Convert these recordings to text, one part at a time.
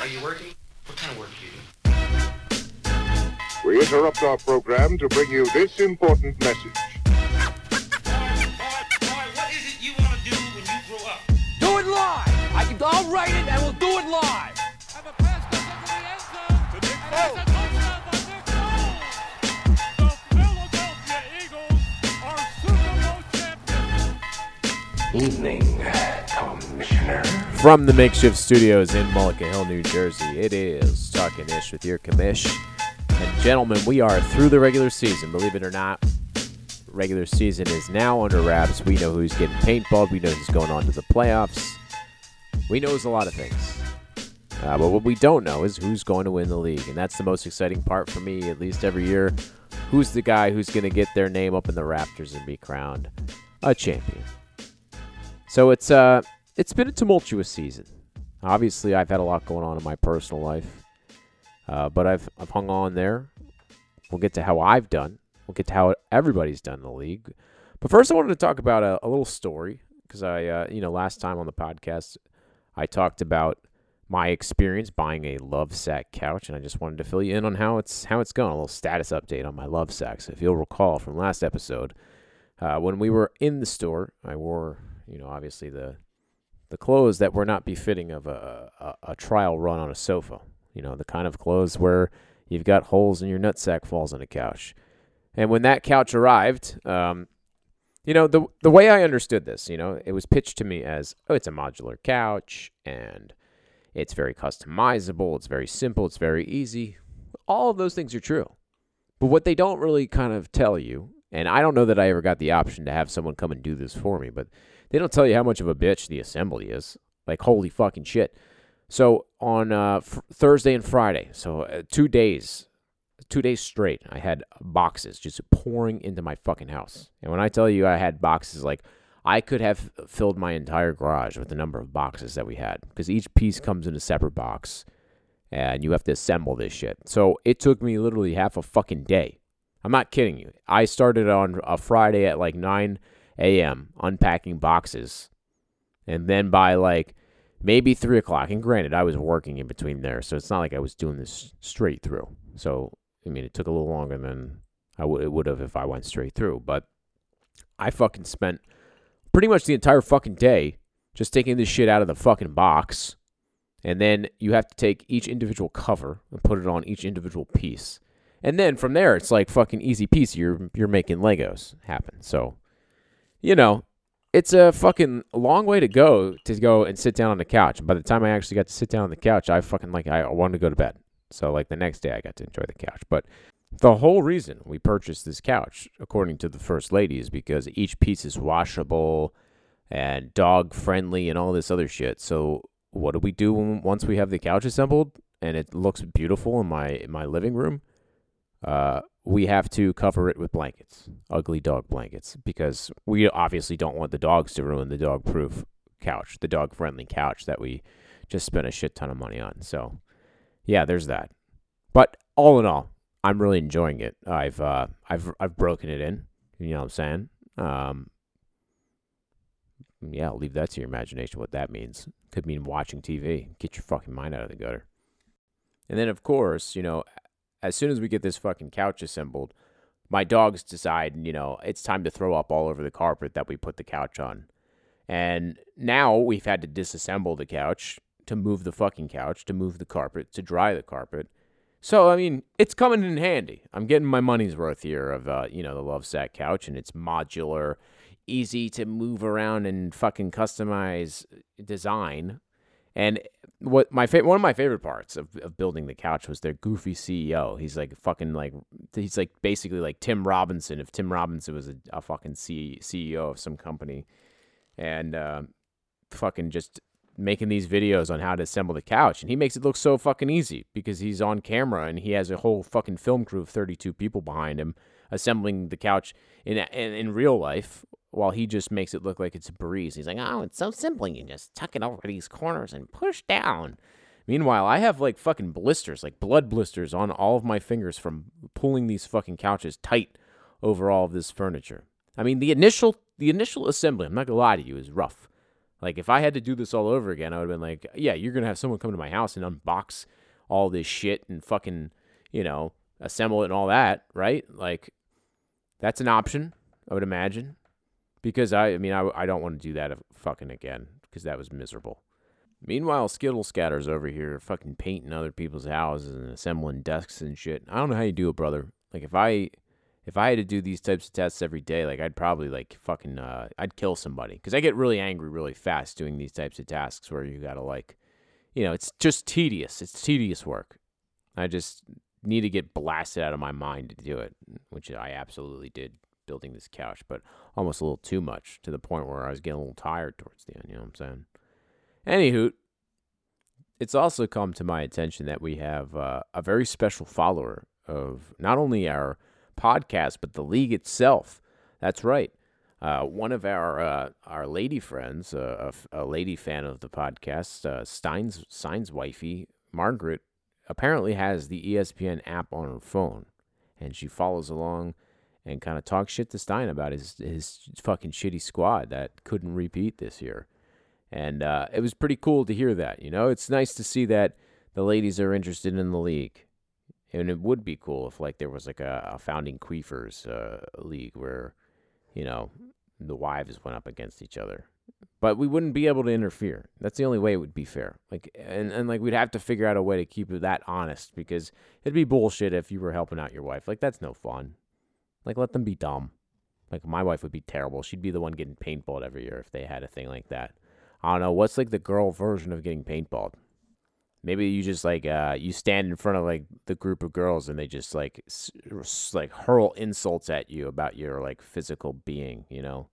Are you working? What kind of work do you do? We interrupt our program to bring you this important message. what is it you want to do when you grow up? Do it live. I can. I'll write it, and we'll do it live. And the pass goes into the end zone. To Nick Foles. And it's a touchdown by Nick Foles. The Philadelphia Eagles are Super Bowl champions. Evening, Commissioner. From the makeshift studios in Mullica Hill, New Jersey, it is Talking Ish with your commish. And gentlemen, we are through the regular season. Believe it or not, regular season is now under wraps. We know who's getting paintballed. We know who's going on to the playoffs. We know a lot of things. Uh, but what we don't know is who's going to win the league. And that's the most exciting part for me, at least every year. Who's the guy who's going to get their name up in the Raptors and be crowned a champion? So it's uh it's been a tumultuous season. Obviously, I've had a lot going on in my personal life, uh, but I've I've hung on there. We'll get to how I've done. We'll get to how everybody's done in the league. But first, I wanted to talk about a, a little story because I, uh, you know, last time on the podcast, I talked about my experience buying a Lovesac couch, and I just wanted to fill you in on how it's how it's going. A little status update on my Lovesac. So if you'll recall from last episode, uh, when we were in the store, I wore, you know, obviously the the clothes that were not befitting of a, a, a trial run on a sofa. You know, the kind of clothes where you've got holes and your nutsack falls on the couch. And when that couch arrived, um, you know, the the way I understood this, you know, it was pitched to me as, oh, it's a modular couch and it's very customizable, it's very simple, it's very easy. All of those things are true. But what they don't really kind of tell you, and I don't know that I ever got the option to have someone come and do this for me, but they don't tell you how much of a bitch the assembly is. Like, holy fucking shit. So on uh, f- Thursday and Friday, so uh, two days, two days straight, I had boxes just pouring into my fucking house. And when I tell you I had boxes, like I could have filled my entire garage with the number of boxes that we had because each piece comes in a separate box, and you have to assemble this shit. So it took me literally half a fucking day. I'm not kidding you. I started on a Friday at like nine a.m. unpacking boxes, and then by like maybe three o'clock. And granted, I was working in between there, so it's not like I was doing this straight through. So I mean, it took a little longer than I would it would have if I went straight through. But I fucking spent pretty much the entire fucking day just taking this shit out of the fucking box, and then you have to take each individual cover and put it on each individual piece. And then from there, it's like fucking easy peasy. You're you're making Legos happen. So, you know, it's a fucking long way to go to go and sit down on the couch. By the time I actually got to sit down on the couch, I fucking like I wanted to go to bed. So like the next day, I got to enjoy the couch. But the whole reason we purchased this couch, according to the first lady, is because each piece is washable and dog friendly and all this other shit. So what do we do when, once we have the couch assembled and it looks beautiful in my in my living room? Uh, we have to cover it with blankets, ugly dog blankets, because we obviously don't want the dogs to ruin the dog proof couch, the dog friendly couch that we just spent a shit ton of money on. So, yeah, there's that. But all in all, I'm really enjoying it. I've uh, I've I've broken it in. You know what I'm saying? Um, yeah, I'll leave that to your imagination. What that means could mean watching TV. Get your fucking mind out of the gutter. And then, of course, you know, as soon as we get this fucking couch assembled, my dogs decide, you know, it's time to throw up all over the carpet that we put the couch on. And now we've had to disassemble the couch to move the fucking couch, to move the carpet, to dry the carpet. So, I mean, it's coming in handy. I'm getting my money's worth here of, uh, you know, the Lovesac couch, and it's modular, easy to move around and fucking customize design. And what my fa- one of my favorite parts of, of building the couch was their goofy CEO. He's like fucking like he's like basically like Tim Robinson if Tim Robinson was a, a fucking C- CEO of some company, and uh, fucking just making these videos on how to assemble the couch. And he makes it look so fucking easy because he's on camera and he has a whole fucking film crew of thirty two people behind him assembling the couch in in, in real life while he just makes it look like it's a breeze. He's like, oh, it's so simple. You just tuck it over these corners and push down. Meanwhile, I have like fucking blisters, like blood blisters on all of my fingers from pulling these fucking couches tight over all of this furniture. I mean, the initial the initial assembly, I'm not gonna lie to you, is rough. Like if I had to do this all over again, I would have been like, yeah, you're gonna have someone come to my house and unbox all this shit and fucking, you know, assemble it and all that, right? Like that's an option, I would imagine. Because I, I mean, I, I don't want to do that fucking again because that was miserable. Meanwhile, Skittle Scatter's over here fucking painting other people's houses and assembling desks and shit. I don't know how you do it, brother. Like if I if I had to do these types of tests every day, like I'd probably like fucking uh I'd kill somebody because I get really angry really fast doing these types of tasks where you gotta like, you know, it's just tedious. It's tedious work. I just need to get blasted out of my mind to do it, which I absolutely did building this couch, but almost a little too much to the point where I was getting a little tired towards the end. You know what I'm saying? Anywho, it's also come to my attention that we have uh, a very special follower of not only our podcast but the league itself. That's right. Uh, one of our uh, our lady friends, uh, a, a, lady fan of the podcast, uh, Stein's Stein's wifey Margaret, apparently has the ESPN app on her phone, and she follows along and kind of talk shit to Stein about his his fucking shitty squad that couldn't repeat this year. And uh, it was pretty cool to hear that. You know, it's nice to see that the ladies are interested in the league. And it would be cool if, like, there was like a, a founding queefers uh, league where, you know, the wives went up against each other. But we wouldn't be able to interfere. That's the only way it would be fair. Like, and, and like, we'd have to figure out a way to keep it that honest because it'd be bullshit if you were helping out your wife. Like, that's no fun. Like, let them be dumb. Like, my wife would be terrible. She'd be the one getting paintballed every year if they had a thing like that. I don't know what's like the girl version of getting paintballed. Maybe you just like uh, you stand in front of like the group of girls and they just like s- like hurl insults at you about your like physical being. You know,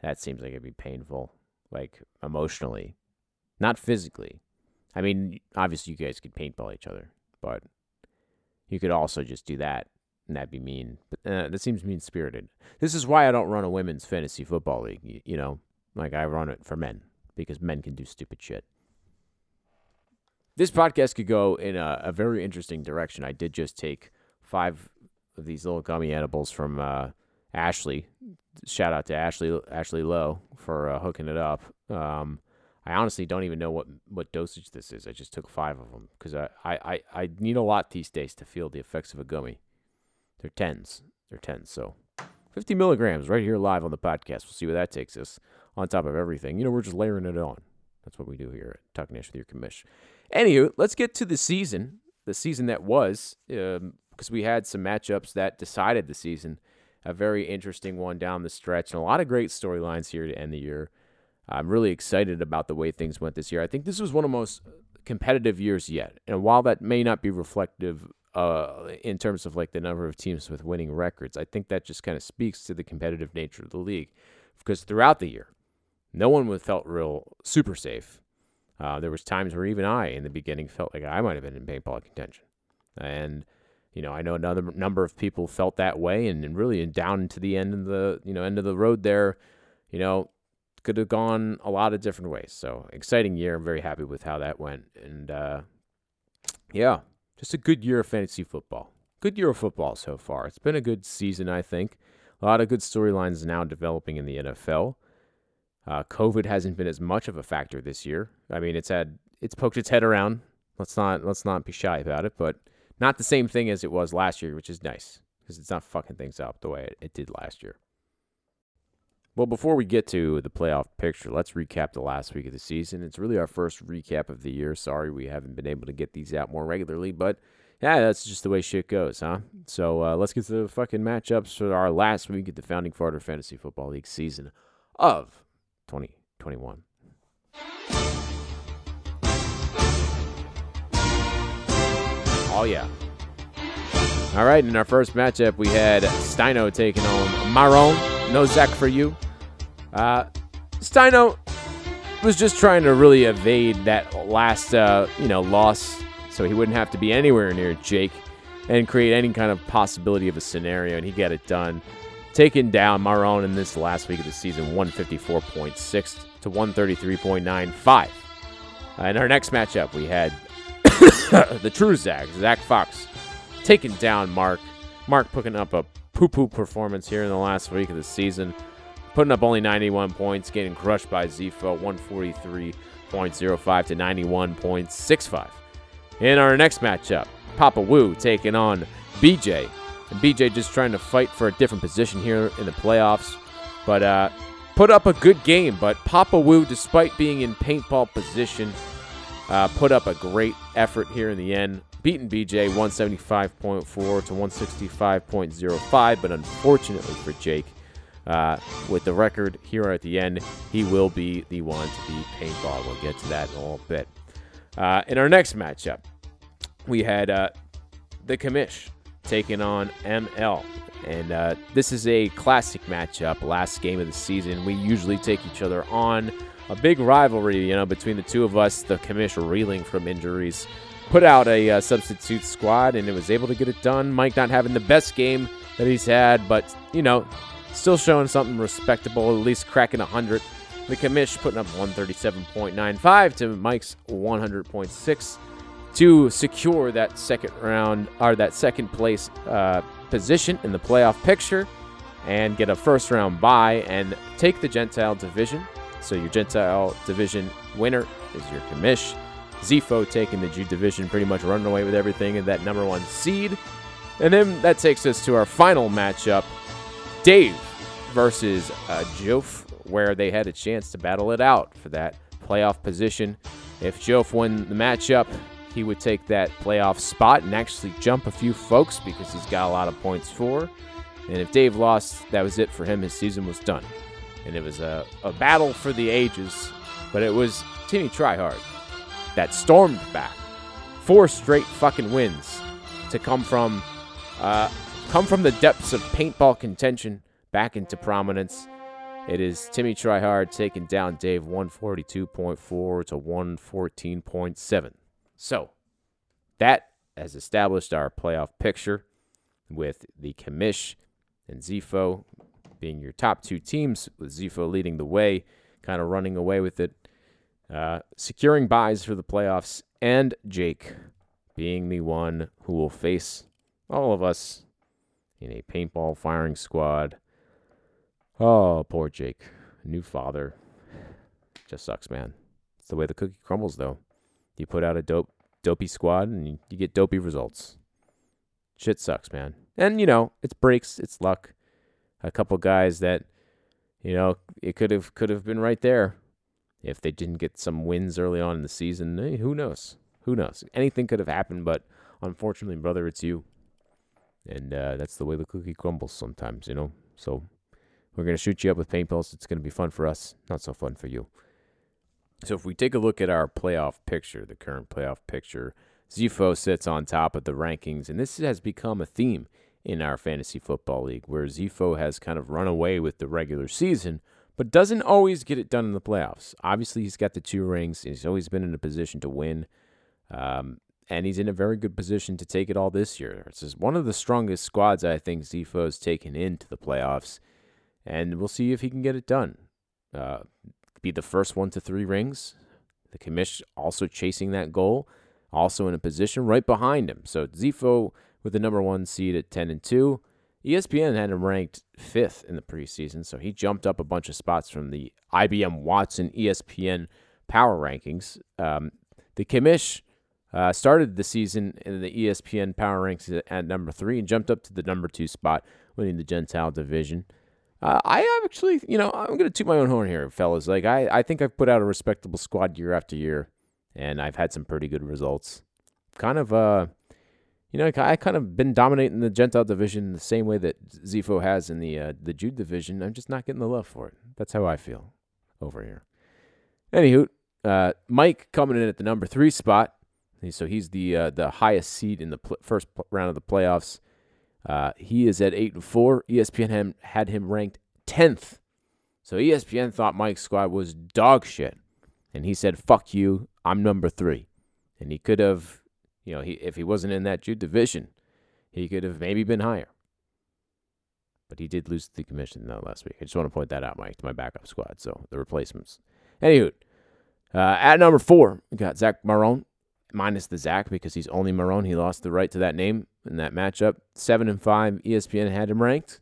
that seems like it'd be painful, like emotionally, not physically. I mean, obviously you guys could paintball each other, but you could also just do that and that'd be mean. But uh, that seems mean spirited. This is why I don't run a women's fantasy football league. You, you know, like I run it for men because men can do stupid shit. This podcast could go in a, a very interesting direction. I did just take five of these little gummy edibles from uh, Ashley. Shout out to Ashley Ashley Lowe for uh, hooking it up. Um, I honestly don't even know what, what dosage this is. I just took five of them because I, I, I need a lot these days to feel the effects of a gummy. They're tens. They're tens. So 50 milligrams right here live on the podcast. We'll see where that takes us on top of everything. You know, we're just layering it on. That's what we do here at Talking Ish with your commish. Anywho, let's get to the season, the season that was, because um, we had some matchups that decided the season. A very interesting one down the stretch, and a lot of great storylines here to end the year. I'm really excited about the way things went this year. I think this was one of the most competitive years yet. And while that may not be reflective uh, in terms of like the number of teams with winning records, I think that just kind of speaks to the competitive nature of the league. Because throughout the year, no one felt real super safe. Uh, there was times where even I, in the beginning, felt like I might have been in paintball contention, and you know I know another number of people felt that way, and, and really down to the end of the you know end of the road there, you know, could have gone a lot of different ways. So exciting year. I'm very happy with how that went, and uh, yeah, just a good year of fantasy football. Good year of football so far. It's been a good season, I think. A lot of good storylines now developing in the NFL. Uh, COVID hasn't been as much of a factor this year. I mean, it's had it's poked its head around. Let's not let's not be shy about it, but not the same thing as it was last year, which is nice because it's not fucking things up the way it, it did last year. Well, before we get to the playoff picture, let's recap the last week of the season. It's really our first recap of the year. Sorry we haven't been able to get these out more regularly, but yeah, that's just the way shit goes, huh? So uh, let's get to the fucking matchups for our last week at the Founding Father Fantasy Football League season of 2021. Oh, yeah. All right, in our first matchup, we had Steino taking on Maron. No Zach for you. Uh, Steino was just trying to really evade that last, uh, you know, loss so he wouldn't have to be anywhere near Jake and create any kind of possibility of a scenario, and he got it done taking down Maron in this last week of the season, 154.6 to 133.95. Uh, in our next matchup, we had the true Zach, Zach Fox, taking down Mark. Mark picking up a poo poo performance here in the last week of the season. Putting up only 91 points, getting crushed by Zifo 143.05 to 91.65. In our next matchup, Papa Wu taking on BJ. And BJ just trying to fight for a different position here in the playoffs. But uh, put up a good game. But Papa Wu, despite being in paintball position, uh, put up a great effort here in the end, beating BJ 175.4 to 165.05. But unfortunately for Jake, uh, with the record here at the end, he will be the one to be paintball. We'll get to that in a little bit. Uh, in our next matchup, we had uh, the Commish taking on ML. And uh, this is a classic matchup, last game of the season. We usually take each other on. A big rivalry, you know, between the two of us. The Commish reeling from injuries. Put out a uh, substitute squad and it was able to get it done. Mike not having the best game that he's had, but, you know, still showing something respectable, at least cracking 100. The Commish putting up 137.95 to Mike's 100.6 to secure that second round or that second place uh, position in the playoff picture and get a first round bye and take the Gentile division. So your Gentile division winner is your Commish. Zifo taking the Jew division, pretty much running away with everything in that number one seed. And then that takes us to our final matchup Dave versus uh, Jof, where they had a chance to battle it out for that playoff position. If Jof won the matchup, he would take that playoff spot and actually jump a few folks because he's got a lot of points for. And if Dave lost, that was it for him. His season was done. And it was a, a battle for the ages, but it was Timmy Tryhard that stormed back. Four straight fucking wins to come from uh, come from the depths of paintball contention back into prominence. It is Timmy Tryhard taking down Dave 142.4 to 114.7. So that has established our playoff picture with the Commish and Zifo being your top two teams, with Zifo leading the way, kind of running away with it, uh, securing buys for the playoffs, and Jake being the one who will face all of us in a paintball firing squad. Oh, poor Jake. New father. Just sucks, man. It's the way the cookie crumbles, though. You put out a dope, dopey squad, and you, get dopey results. Shit sucks, man. And you know, it's breaks, it's luck. A couple guys that, you know, it could have could have been right there if they didn't get some wins early on in the season. Hey, who knows? Who knows? Anything could have happened, but unfortunately, brother, it's you. And uh, that's the way the cookie crumbles sometimes, you know. So we're gonna shoot you up with paintballs. It's gonna be fun for us, not so fun for you. So if we take a look at our playoff picture, the current playoff picture, Zifo sits on top of the rankings, and this has become a theme in our fantasy football league, where Zifo has kind of run away with the regular season, but doesn't always get it done in the playoffs. Obviously, he's got the two rings, and he's always been in a position to win, um, and he's in a very good position to take it all this year. Is one of the strongest squads I think Zifo's taken into the playoffs, and we'll see if he can get it done. Uh, be the first one to three rings. The commission also chasing that goal, also in a position right behind him. So Zifo with the number one seed at 10 and 2. ESPN had him ranked fifth in the preseason, so he jumped up a bunch of spots from the IBM Watson ESPN power rankings. Um, the Commish uh, started the season in the ESPN power ranks at number three and jumped up to the number two spot, winning the Gentile division. Uh, I actually, you know, I'm going to toot my own horn here, fellas. Like, I, I think I've put out a respectable squad year after year, and I've had some pretty good results. Kind of, uh, you know, I kind of been dominating the Gentile division the same way that Zifo has in the uh, the Jew division. I'm just not getting the love for it. That's how I feel over here. Anywho, uh, Mike coming in at the number three spot. So he's the uh, the highest seed in the pl- first round of the playoffs. Uh, he is at eight and four. ESPN had, had him ranked tenth. So ESPN thought Mike's squad was dog shit, and he said, "Fuck you, I'm number three. And he could have, you know, he if he wasn't in that Jew division, he could have maybe been higher. But he did lose the commission though last week. I just want to point that out, Mike, to my backup squad. So the replacements. Anywho, uh, at number four, we got Zach Marone, minus the Zach because he's only Marone. He lost the right to that name in that matchup. Seven and five. ESPN had him ranked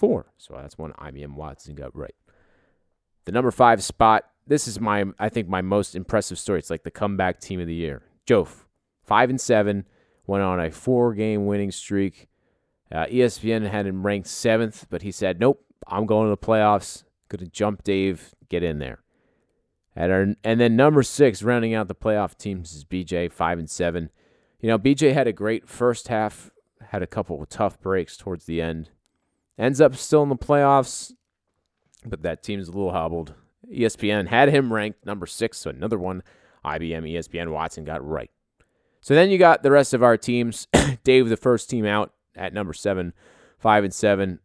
four. So that's one IBM Watson got right. The number five spot. This is my, I think, my most impressive story. It's like the comeback team of the year. Jof, five and seven, went on a four-game winning streak. Uh, ESPN had him ranked seventh, but he said, "Nope, I'm going to the playoffs. Going to jump Dave, get in there." Our, and then number six, rounding out the playoff teams, is BJ, five and seven. You know, BJ had a great first half, had a couple of tough breaks towards the end. Ends up still in the playoffs, but that team's a little hobbled. ESPN had him ranked number six, so another one IBM, ESPN, Watson got right. So then you got the rest of our teams. Dave, the first team out at number seven, five and seven.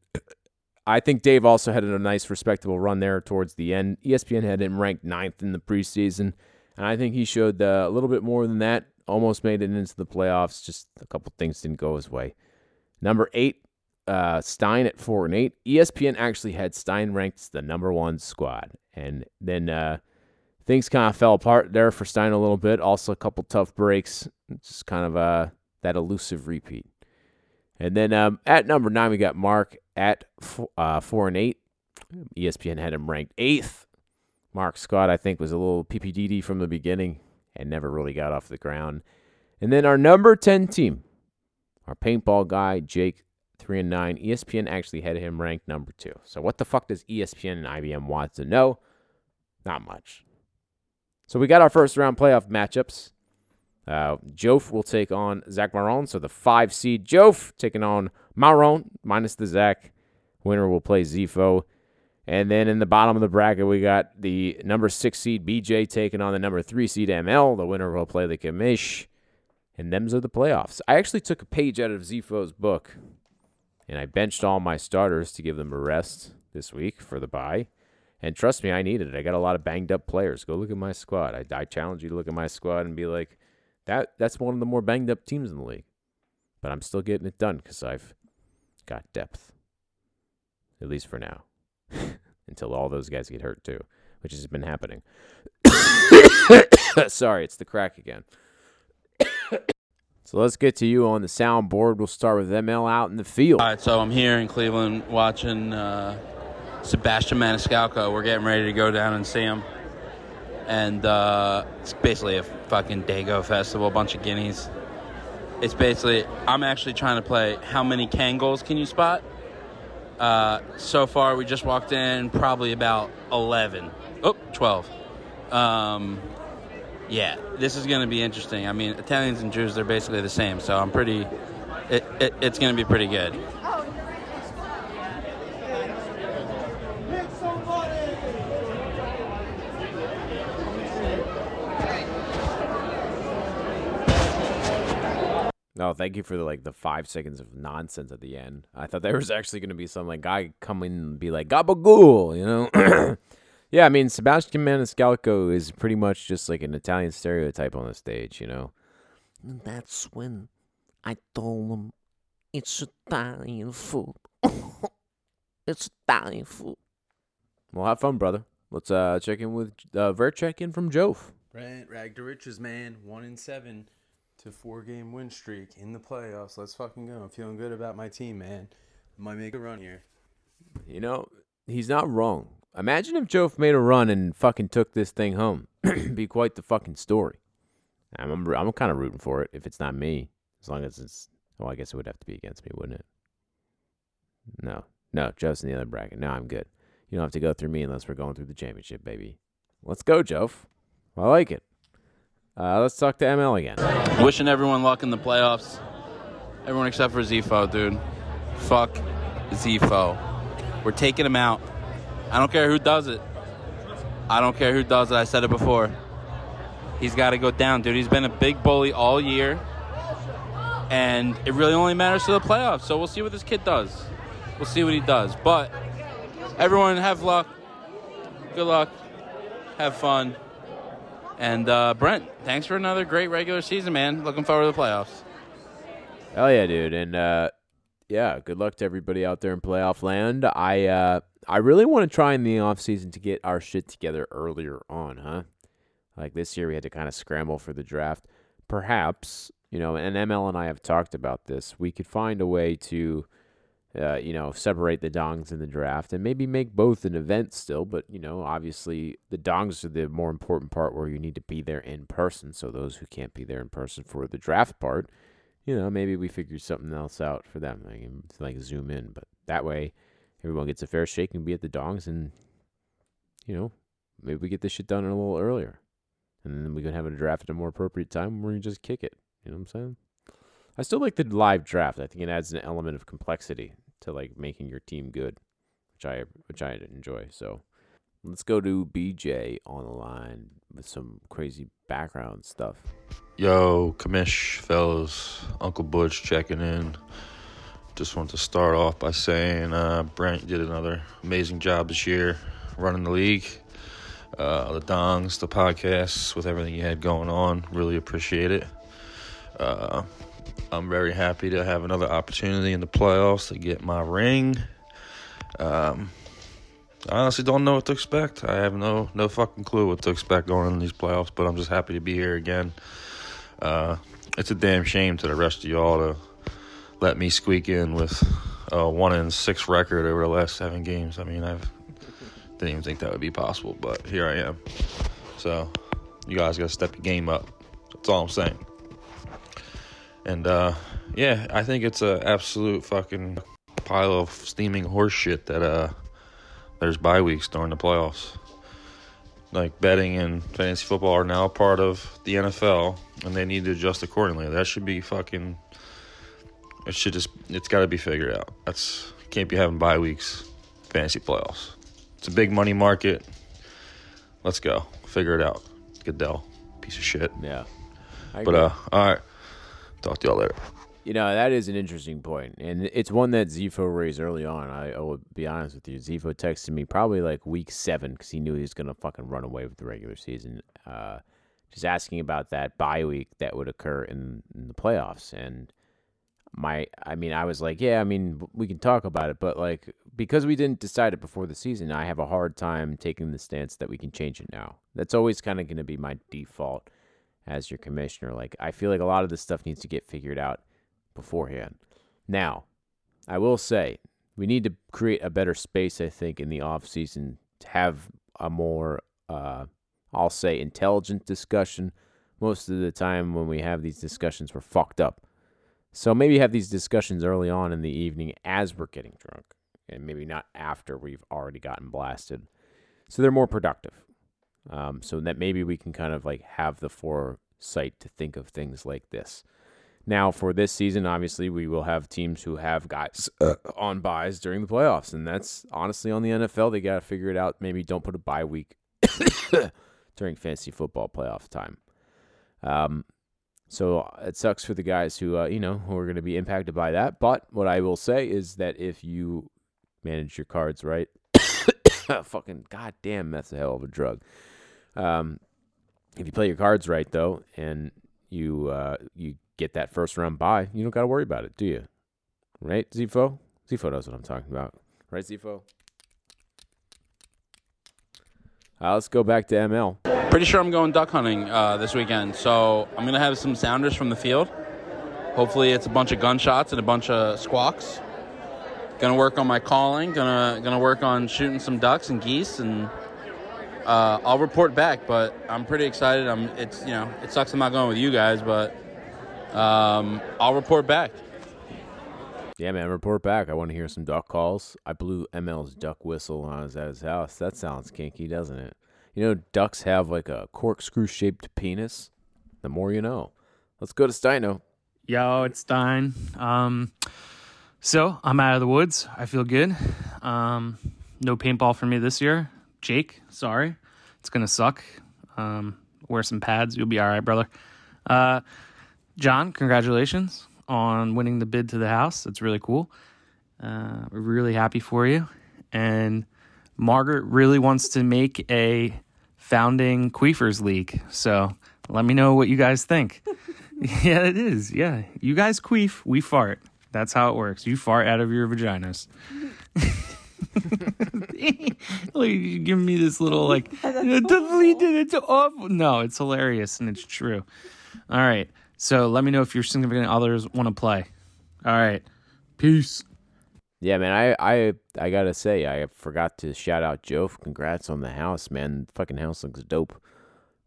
I think Dave also had a nice, respectable run there towards the end. ESPN had him ranked ninth in the preseason, and I think he showed uh, a little bit more than that. Almost made it into the playoffs. Just a couple things didn't go his way. Number eight, uh, Stein at four and eight. ESPN actually had Stein ranked the number one squad, and then uh, things kind of fell apart there for Stein a little bit. Also, a couple tough breaks. Just kind of uh, that elusive repeat. And then um, at number nine, we got Mark at uh, four and eight. ESPN had him ranked eighth. Mark Scott, I think, was a little PPDD from the beginning and never really got off the ground. And then our number 10 team, our paintball guy, Jake, three and nine. ESPN actually had him ranked number two. So what the fuck does ESPN and IBM want to know? Not much. So we got our first round playoff matchups. Uh, will take on Zach Maron. So the five seed Jof taking on Maron minus the Zach. Winner will play Zifo. And then in the bottom of the bracket, we got the number six seed BJ taking on the number three seed ML. The winner will play the Commish. And them's are the playoffs. I actually took a page out of Zifo's book and I benched all my starters to give them a rest this week for the bye. And trust me, I needed it. I got a lot of banged up players. Go look at my squad. I, I challenge you to look at my squad and be like, that that's one of the more banged up teams in the league. But I'm still getting it done because I've got depth, at least for now, until all those guys get hurt too, which has been happening. Sorry, it's the crack again. so let's get to you on the soundboard. We'll start with ML out in the field. All right, so I'm here in Cleveland watching uh, Sebastian Maniscalco. We're getting ready to go down and see him. And uh, it's basically a fucking Dago festival, a bunch of guineas. It's basically, I'm actually trying to play how many Kangles can you spot? Uh, so far, we just walked in probably about 11. Oh, 12. Um, yeah, this is going to be interesting. I mean, Italians and Jews, they're basically the same, so I'm pretty. It, it, it's going to be pretty good. No, thank you for the like the five seconds of nonsense at the end. I thought there was actually going to be some like guy come in and be like gabagool, you know? yeah, I mean Sebastian Maniscalco is pretty much just like an Italian stereotype on the stage, you know. And that's when I told him it's Italian food. it's Italian food. Well, have fun, brother. Let's uh check in with uh Vert check in from Jove. Brent Rag to Riches, man. One in seven to four game win streak in the playoffs. Let's fucking go. I'm feeling good about my team, man. Might make a run here. You know, he's not wrong. Imagine if Jove made a run and fucking took this thing home. be quite the fucking story. I'm I'm, kind of rooting for it if it's not me. As long as it's well, I guess it would have to be against me, wouldn't it? No, no, Joe's in the other bracket. No, I'm good. You don't have to go through me unless we're going through the championship, baby. Let's go, Jove. I like it. Uh, let's talk to ML again. Wishing everyone luck in the playoffs. Everyone except for Zifo, dude. Fuck Zifo. We're taking him out. I don't care who does it. I don't care who does it. I said it before. He's got to go down, dude. He's been a big bully all year. And it really only matters to the playoffs. So we'll see what this kid does. We'll see what he does. But everyone have luck. Good luck. Have fun. And uh, Brent, thanks for another great regular season, man. Looking forward to the playoffs. Hell yeah, dude. And uh, yeah, good luck to everybody out there in playoff land. I uh, I really want to try in the off season to get our shit together earlier on, huh? Like this year, we had to kind of scramble for the draft. Perhaps you know, and ML and I have talked about this. We could find a way to uh, you know, separate the dongs in the draft and maybe make both an event still. But, you know, obviously the dongs are the more important part where you need to be there in person. So those who can't be there in person for the draft part, you know, maybe we figure something else out for them. I Like, like zoom in. But that way everyone gets a fair shake and be at the dongs and, you know, maybe we get this shit done a little earlier. And then we can have a draft at a more appropriate time where you just kick it. You know what I'm saying? I still like the live draft. I think it adds an element of complexity to like making your team good, which I which I enjoy. So let's go to BJ on the line with some crazy background stuff. Yo, Commish, fellas, Uncle Butch checking in. Just want to start off by saying uh, Brent did another amazing job this year running the league. Uh, the dongs, the podcasts, with everything you had going on. Really appreciate it. Uh, I'm very happy to have another opportunity in the playoffs to get my ring. Um, I honestly don't know what to expect. I have no no fucking clue what to expect going in these playoffs, but I'm just happy to be here again. Uh, it's a damn shame to the rest of y'all to let me squeak in with a one in six record over the last seven games. I mean, I didn't even think that would be possible, but here I am. So you guys got to step your game up. That's all I'm saying. And uh, yeah, I think it's an absolute fucking pile of steaming horse shit that uh, there's bye weeks during the playoffs. Like betting and fantasy football are now part of the NFL, and they need to adjust accordingly. That should be fucking. It should just. It's got to be figured out. That's can't be having bye weeks, fantasy playoffs. It's a big money market. Let's go. Figure it out. Goodell, piece of shit. Yeah. But uh, all right. Talk to y'all later. You know, that is an interesting point, and it's one that Zifo raised early on. I, I will be honest with you. Zifo texted me probably like week seven because he knew he was going to fucking run away with the regular season. Uh, just asking about that bye week that would occur in, in the playoffs, and my, I mean, I was like, yeah, I mean, we can talk about it, but like because we didn't decide it before the season, I have a hard time taking the stance that we can change it now. That's always kind of going to be my default as your commissioner. Like I feel like a lot of this stuff needs to get figured out beforehand. Now, I will say we need to create a better space, I think, in the off season to have a more uh, I'll say intelligent discussion. Most of the time when we have these discussions we're fucked up. So maybe have these discussions early on in the evening as we're getting drunk. And maybe not after we've already gotten blasted. So they're more productive. Um, so that maybe we can kind of like have the foresight to think of things like this. Now, for this season, obviously, we will have teams who have guys uh, on buys during the playoffs, and that's honestly on the NFL. They got to figure it out. Maybe don't put a bye week during fantasy football playoff time. Um, so it sucks for the guys who, uh, you know, who are going to be impacted by that. But what I will say is that if you manage your cards right, fucking goddamn, that's a hell of a drug. Um, if you play your cards right though, and you uh, you get that first round buy, you don't got to worry about it, do you? Right, Zifo? Zifo knows what I'm talking about, right, Zifo? Uh, let's go back to ML. Pretty sure I'm going duck hunting uh, this weekend, so I'm gonna have some sounders from the field. Hopefully, it's a bunch of gunshots and a bunch of squawks. Gonna work on my calling. Gonna gonna work on shooting some ducks and geese, and uh, I'll report back. But I'm pretty excited. I'm. It's you know it sucks I'm not going with you guys, but um, I'll report back. Yeah, man, report back. I want to hear some duck calls. I blew ML's duck whistle when I was at his house. That sounds kinky, doesn't it? You know, ducks have like a corkscrew shaped penis. The more you know. Let's go to Steino. Yo, it's Stein. Um, so I'm out of the woods. I feel good. Um, no paintball for me this year. Jake, sorry, it's gonna suck. Um, wear some pads. You'll be all right, brother. Uh, John, congratulations on winning the bid to the house. It's really cool. Uh, we're really happy for you. And Margaret really wants to make a founding Queefers League. So let me know what you guys think. yeah, it is. Yeah. You guys queef, we fart. That's how it works. You fart out of your vaginas. like, you give me this little like delete it. It's awful. No, it's hilarious and it's true. All right. So let me know if your significant others want to play. All right. Peace. Yeah, man, I, I I gotta say, I forgot to shout out Joe. Congrats on the house, man. The fucking house looks dope.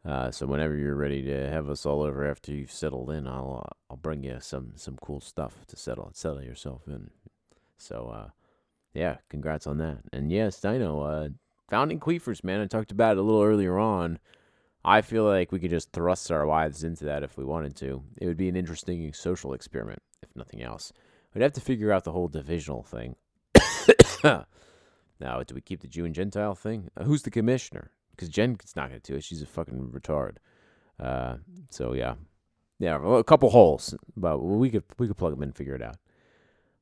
Uh, so whenever you're ready to have us all over after you've settled in, I'll uh, I'll bring you some some cool stuff to settle settle yourself in. So uh, yeah, congrats on that. And yes, Dino, uh, founding queefers, man. I talked about it a little earlier on. I feel like we could just thrust our wives into that if we wanted to. It would be an interesting social experiment, if nothing else. We'd have to figure out the whole divisional thing. now, do we keep the Jew and Gentile thing? Uh, who's the commissioner? Because Jen's not going to do it. She's a fucking retard. Uh, so yeah, yeah, a couple holes, but we could we could plug them in and figure it out.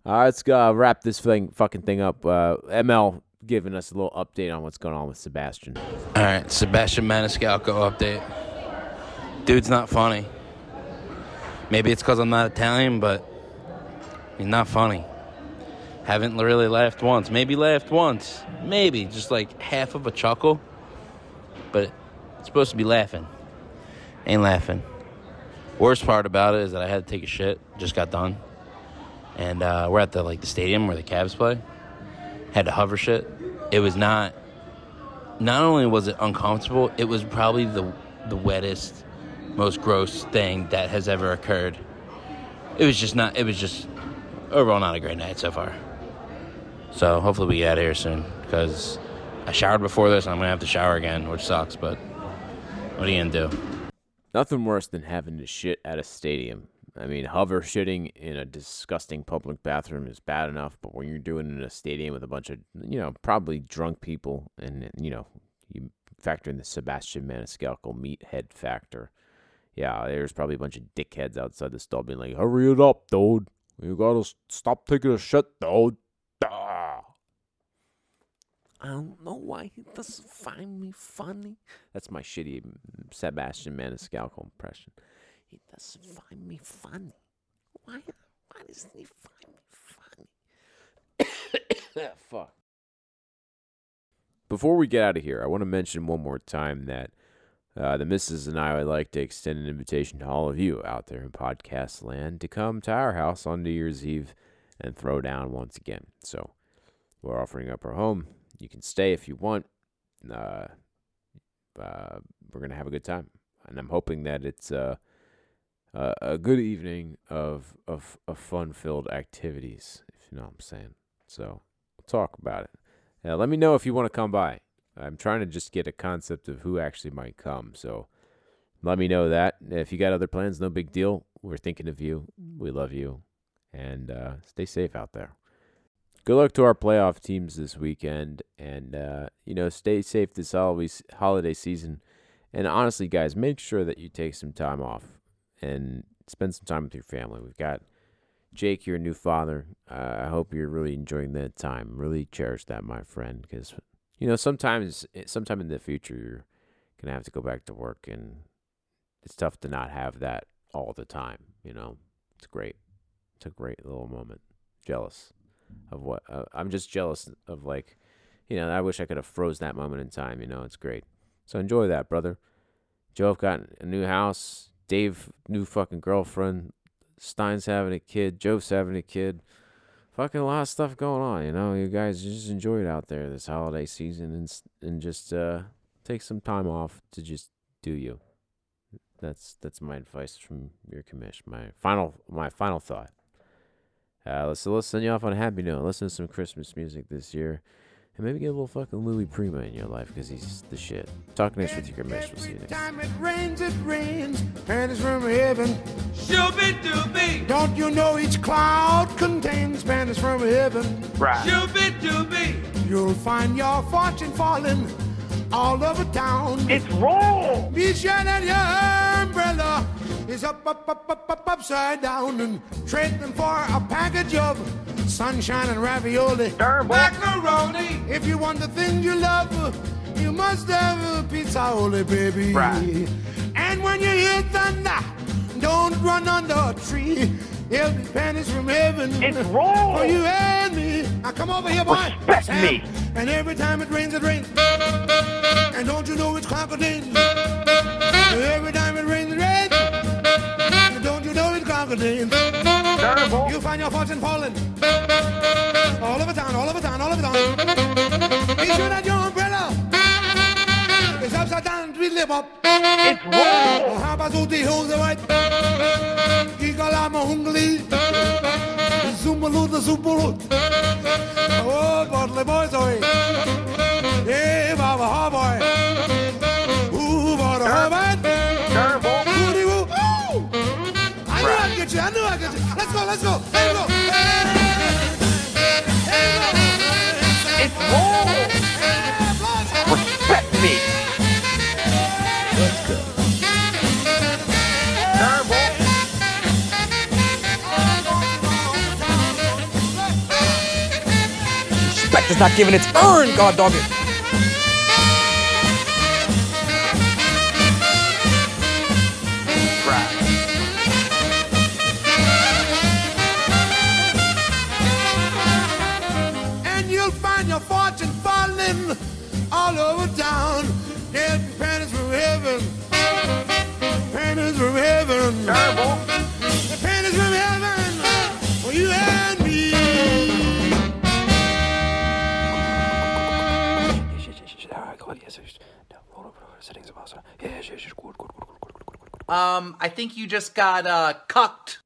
All right, let's uh, wrap this thing fucking thing up. Uh, ML giving us a little update on what's going on with Sebastian. All right, Sebastian Maniscalco update. Dude's not funny. Maybe it's because I'm not Italian, but he's not funny. Haven't really laughed once. Maybe laughed once. Maybe just like half of a chuckle. But it's supposed to be laughing. Ain't laughing. Worst part about it is that I had to take a shit. Just got done, and uh, we're at the like the stadium where the Cavs play. Had to hover shit. It was not. Not only was it uncomfortable, it was probably the the wettest, most gross thing that has ever occurred. It was just not. It was just overall not a great night so far. So hopefully we get out of here soon because I showered before this. and I'm gonna have to shower again, which sucks. But what are you gonna do? Nothing worse than having to shit at a stadium. I mean, hover shitting in a disgusting public bathroom is bad enough, but when you're doing it in a stadium with a bunch of, you know, probably drunk people, and you know, you factor in the Sebastian Maniscalco meathead factor. Yeah, there's probably a bunch of dickheads outside the stall being like, "Hurry it up, dude! You gotta stop taking a shit, dude." Ah. I don't know why he doesn't find me funny. That's my shitty Sebastian Maniscalco impression. He doesn't find me funny. Why? Why doesn't he find me funny? Fuck. Before we get out of here, I want to mention one more time that uh, the missus and I would like to extend an invitation to all of you out there in podcast land to come to our house on New Year's Eve and throw down once again. So we're offering up our home. You can stay if you want. Uh, uh, we're gonna have a good time, and I'm hoping that it's uh, uh, a good evening of of, of fun filled activities. If you know what I'm saying. So we'll talk about it. Let me know if you want to come by. I'm trying to just get a concept of who actually might come. So let me know that. If you got other plans, no big deal. We're thinking of you. We love you. And uh, stay safe out there. Good luck to our playoff teams this weekend. And, uh, you know, stay safe this holiday season. And honestly, guys, make sure that you take some time off and spend some time with your family. We've got Jake, your new father. Uh, I hope you're really enjoying that time. Really cherish that, my friend, because you know sometimes, sometime in the future, you're gonna have to go back to work, and it's tough to not have that all the time. You know, it's great. It's a great little moment. Jealous of what uh, I'm just jealous of. Like, you know, I wish I could have froze that moment in time. You know, it's great. So enjoy that, brother. Joe I've got a new house. Dave, new fucking girlfriend. Stein's having a kid. Joe's having a kid. Fucking a lot of stuff going on, you know. You guys just enjoy it out there this holiday season and and just uh, take some time off to just do you. That's that's my advice from your commish. My final my final thought. Uh, let's let's send you off on a happy note. Listen to some Christmas music this year, and maybe get a little fucking Louis Prima in your life because he's the shit. Talk next with your commish. We'll see you next. time it rains, it rains. Pennies from heaven. Shooby dooby. Don't you know each cloud contains pennies from heaven? Shooby dooby. You'll find your fortune falling all over town. It's wrong. Be sure that your umbrella is up, up, up, up, up, upside down and them for a package of sunshine and ravioli. Macaroni. If you want the things you love, you must have a pizza only, baby. Right. And when you hear thunder, don't run under a tree. Be pennies from heaven. It's wrong. For you and me. Now come over here, boy. Respect Sam. me. And every time it rains, it rains. And don't you know it's crocodile? Every time it rains, it rains. And don't you know it's crocodile? You'll find your fortune falling. All over town, all over town, all over town. Be sure that your umbrella is upside down, tweedle up. It's wrong. How about those hills are white? Gigalama hungly. Zumbaloo the Zumbaloo. Oh, Bartley boys, oi. Hey, Baba, ha, boy. Ooh, Baba, ha, boy. Let's go, let's go. It's wrong. Respect me. Let's go. Respect is not given, it's earned, god dog it. Think you just got uh cucked.